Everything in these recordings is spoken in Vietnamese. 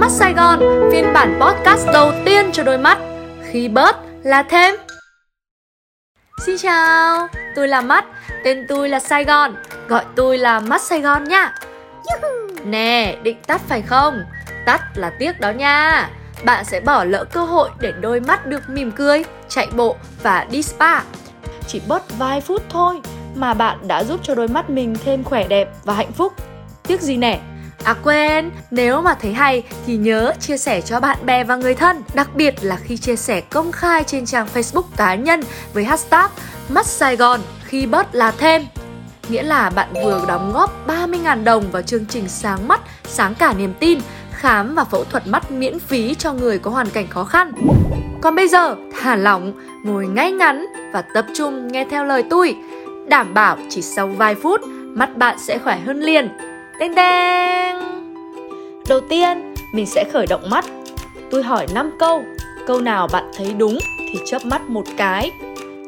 Mắt Sài Gòn, phiên bản podcast đầu tiên cho đôi mắt. Khi bớt là thêm. Xin chào, tôi là Mắt, tên tôi là Sài Gòn Gọi tôi là Mắt Sài Gòn nha. Nè, định tắt phải không? Tắt là tiếc đó nha. Bạn sẽ bỏ lỡ cơ hội để đôi mắt được mỉm cười, chạy bộ và đi spa. Chỉ bớt vài phút thôi mà bạn đã giúp cho đôi mắt mình thêm khỏe đẹp và hạnh phúc. Tiếc gì nè, À quên, nếu mà thấy hay thì nhớ chia sẻ cho bạn bè và người thân, đặc biệt là khi chia sẻ công khai trên trang Facebook cá nhân với hashtag Mắt Sài Gòn khi bớt là thêm. Nghĩa là bạn vừa đóng góp 30.000 đồng vào chương trình Sáng Mắt, Sáng Cả Niềm Tin, khám và phẫu thuật mắt miễn phí cho người có hoàn cảnh khó khăn. Còn bây giờ, thả lỏng, ngồi ngay ngắn và tập trung nghe theo lời tôi. Đảm bảo chỉ sau vài phút, mắt bạn sẽ khỏe hơn liền. Teng teng Đầu tiên, mình sẽ khởi động mắt. Tôi hỏi 5 câu. Câu nào bạn thấy đúng thì chớp mắt một cái.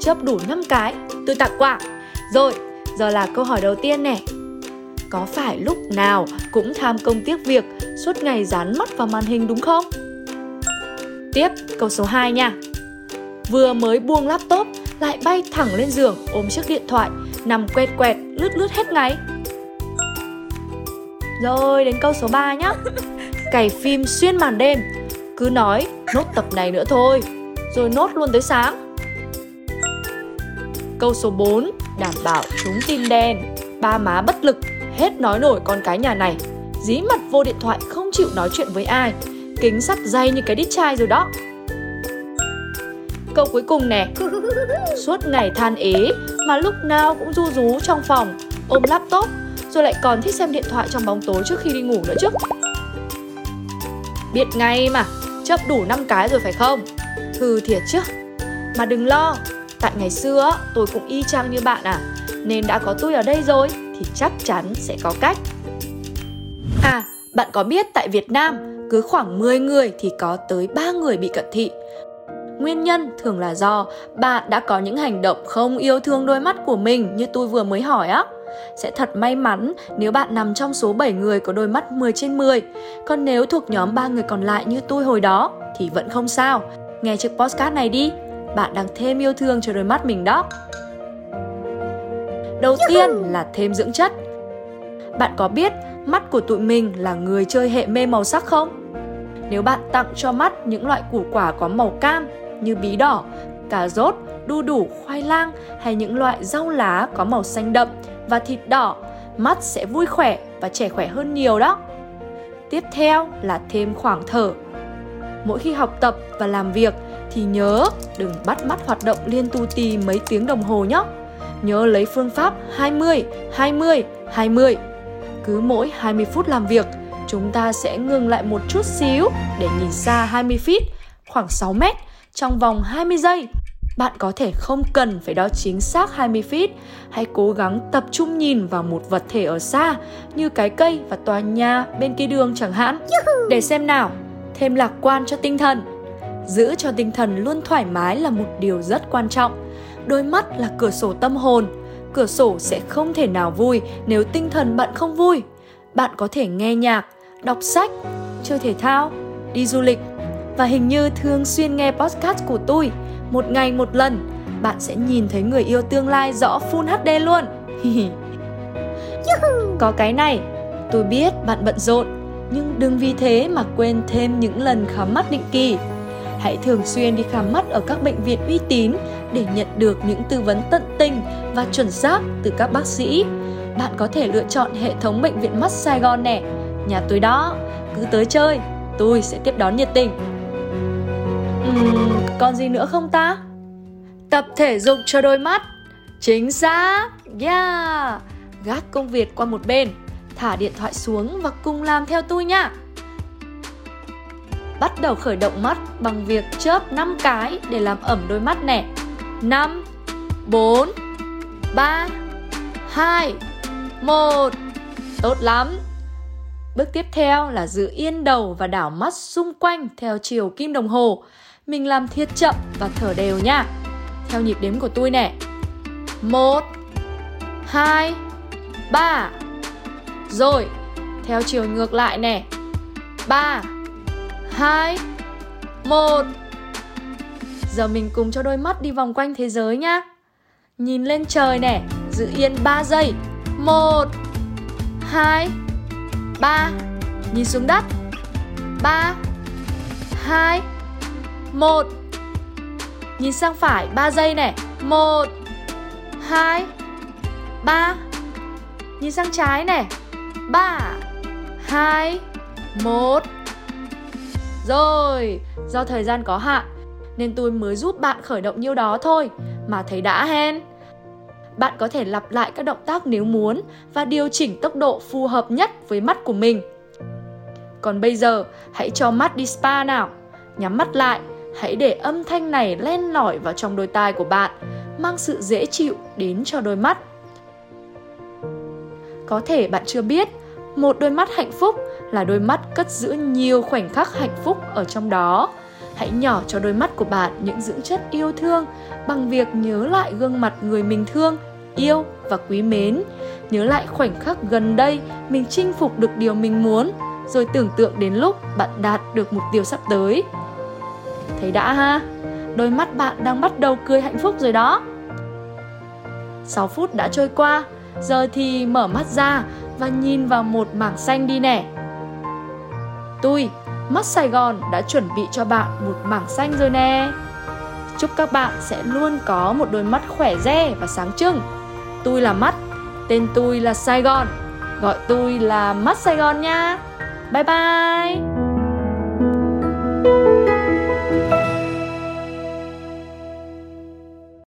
Chớp đủ 5 cái, tôi tặng quà. Rồi, giờ là câu hỏi đầu tiên nè. Có phải lúc nào cũng tham công tiếc việc Suốt ngày dán mắt vào màn hình đúng không? Tiếp, câu số 2 nha. Vừa mới buông laptop lại bay thẳng lên giường ôm chiếc điện thoại nằm quẹt quẹt lướt lướt hết ngày rồi, đến câu số 3 nhá. Cày phim xuyên màn đêm. Cứ nói, nốt tập này nữa thôi, Rồi nốt luôn tới sáng. Câu số 4 Đảm bảo chúng tin đen. Ba má bất lực, Hết nói nổi con cái nhà này. Dí mặt vô điện thoại, không chịu nói chuyện với ai. Kính sắt dày như cái đít chai rồi đó. Câu cuối cùng nè. Suốt ngày than ế Mà lúc nào cũng du rú trong phòng Ôm laptop rồi lại còn thích xem điện thoại trong bóng tối trước khi đi ngủ nữa chứ. Biết ngay mà, chấp đủ 5 cái rồi phải không? Hừ thiệt chứ. Mà đừng lo, tại ngày xưa tôi cũng y chang như bạn à. Nên đã có tôi ở đây rồi thì chắc chắn sẽ có cách. À, bạn có biết tại Việt Nam cứ khoảng 10 người thì có tới 3 người bị cận thị. Nguyên nhân thường là do bạn đã có những hành động không yêu thương đôi mắt của mình như tôi vừa mới hỏi á sẽ thật may mắn nếu bạn nằm trong số 7 người có đôi mắt 10 trên 10. Còn nếu thuộc nhóm 3 người còn lại như tôi hồi đó thì vẫn không sao. Nghe chiếc postcard này đi, bạn đang thêm yêu thương cho đôi mắt mình đó. Đầu tiên là thêm dưỡng chất. Bạn có biết mắt của tụi mình là người chơi hệ mê màu sắc không? Nếu bạn tặng cho mắt những loại củ quả có màu cam như bí đỏ, cà rốt, đu đủ, khoai lang hay những loại rau lá có màu xanh đậm và thịt đỏ, mắt sẽ vui khỏe và trẻ khỏe hơn nhiều đó. Tiếp theo là thêm khoảng thở. Mỗi khi học tập và làm việc thì nhớ đừng bắt mắt hoạt động liên tu tì mấy tiếng đồng hồ nhé. Nhớ lấy phương pháp 20, 20, 20. Cứ mỗi 20 phút làm việc, chúng ta sẽ ngừng lại một chút xíu để nhìn xa 20 feet, khoảng 6 mét trong vòng 20 giây bạn có thể không cần phải đo chính xác 20 feet, hãy cố gắng tập trung nhìn vào một vật thể ở xa như cái cây và tòa nhà bên kia đường chẳng hạn. Để xem nào, thêm lạc quan cho tinh thần. Giữ cho tinh thần luôn thoải mái là một điều rất quan trọng. Đôi mắt là cửa sổ tâm hồn. Cửa sổ sẽ không thể nào vui nếu tinh thần bạn không vui. Bạn có thể nghe nhạc, đọc sách, chơi thể thao, đi du lịch và hình như thường xuyên nghe podcast của tôi một ngày một lần, bạn sẽ nhìn thấy người yêu tương lai rõ Full HD luôn. Có cái này, tôi biết bạn bận rộn, nhưng đừng vì thế mà quên thêm những lần khám mắt định kỳ. Hãy thường xuyên đi khám mắt ở các bệnh viện uy tín để nhận được những tư vấn tận tình và chuẩn xác từ các bác sĩ. Bạn có thể lựa chọn hệ thống bệnh viện mắt Sài Gòn nè. Nhà tôi đó, cứ tới chơi, tôi sẽ tiếp đón nhiệt tình. Uhm, còn gì nữa không ta? Tập thể dục cho đôi mắt. Chính xác. Yeah. Gác công việc qua một bên Thả điện thoại xuống và cùng làm theo tôi nha. Bắt đầu khởi động mắt bằng việc chớp 5 cái để làm ẩm đôi mắt nè. 5 4 3 2 1 Tốt lắm. Bước tiếp theo là giữ yên đầu và đảo mắt xung quanh theo chiều kim đồng hồ mình làm thiệt chậm và thở đều nha. Theo nhịp đếm của tôi nè. một hai ba Rồi, theo chiều ngược lại nè. 3 2 1 Giờ mình cùng cho đôi mắt đi vòng quanh thế giới nhá. Nhìn lên trời nè, giữ yên 3 giây. 1 2 3 Nhìn xuống đất. 3 2 1 Nhìn sang phải 3 giây này 1 2 3 Nhìn sang trái này 3 2 1 Rồi, do thời gian có hạn nên tôi mới giúp bạn khởi động nhiêu đó thôi mà thấy đã hen. Bạn có thể lặp lại các động tác nếu muốn và điều chỉnh tốc độ phù hợp nhất với mắt của mình. Còn bây giờ, hãy cho mắt đi spa nào. Nhắm mắt lại, hãy để âm thanh này len lỏi vào trong đôi tai của bạn, mang sự dễ chịu đến cho đôi mắt. Có thể bạn chưa biết, một đôi mắt hạnh phúc là đôi mắt cất giữ nhiều khoảnh khắc hạnh phúc ở trong đó. Hãy nhỏ cho đôi mắt của bạn những dưỡng chất yêu thương bằng việc nhớ lại gương mặt người mình thương yêu và quý mến. Nhớ lại khoảnh khắc gần đây mình chinh phục được điều mình muốn rồi tưởng tượng đến lúc bạn đạt được mục tiêu sắp tới thấy đã ha đôi mắt bạn đang bắt đầu cười hạnh phúc rồi đó 6 phút đã trôi qua giờ thì mở mắt ra và nhìn vào một mảng xanh đi nè tôi Mắt Sài Gòn đã chuẩn bị cho bạn một mảng xanh rồi nè. Chúc các bạn sẽ luôn có một đôi mắt khỏe re và sáng trưng. Tôi là Mắt, tên tôi là Sài Gòn. Gọi tôi là Mắt Sài Gòn nha. Bye bye.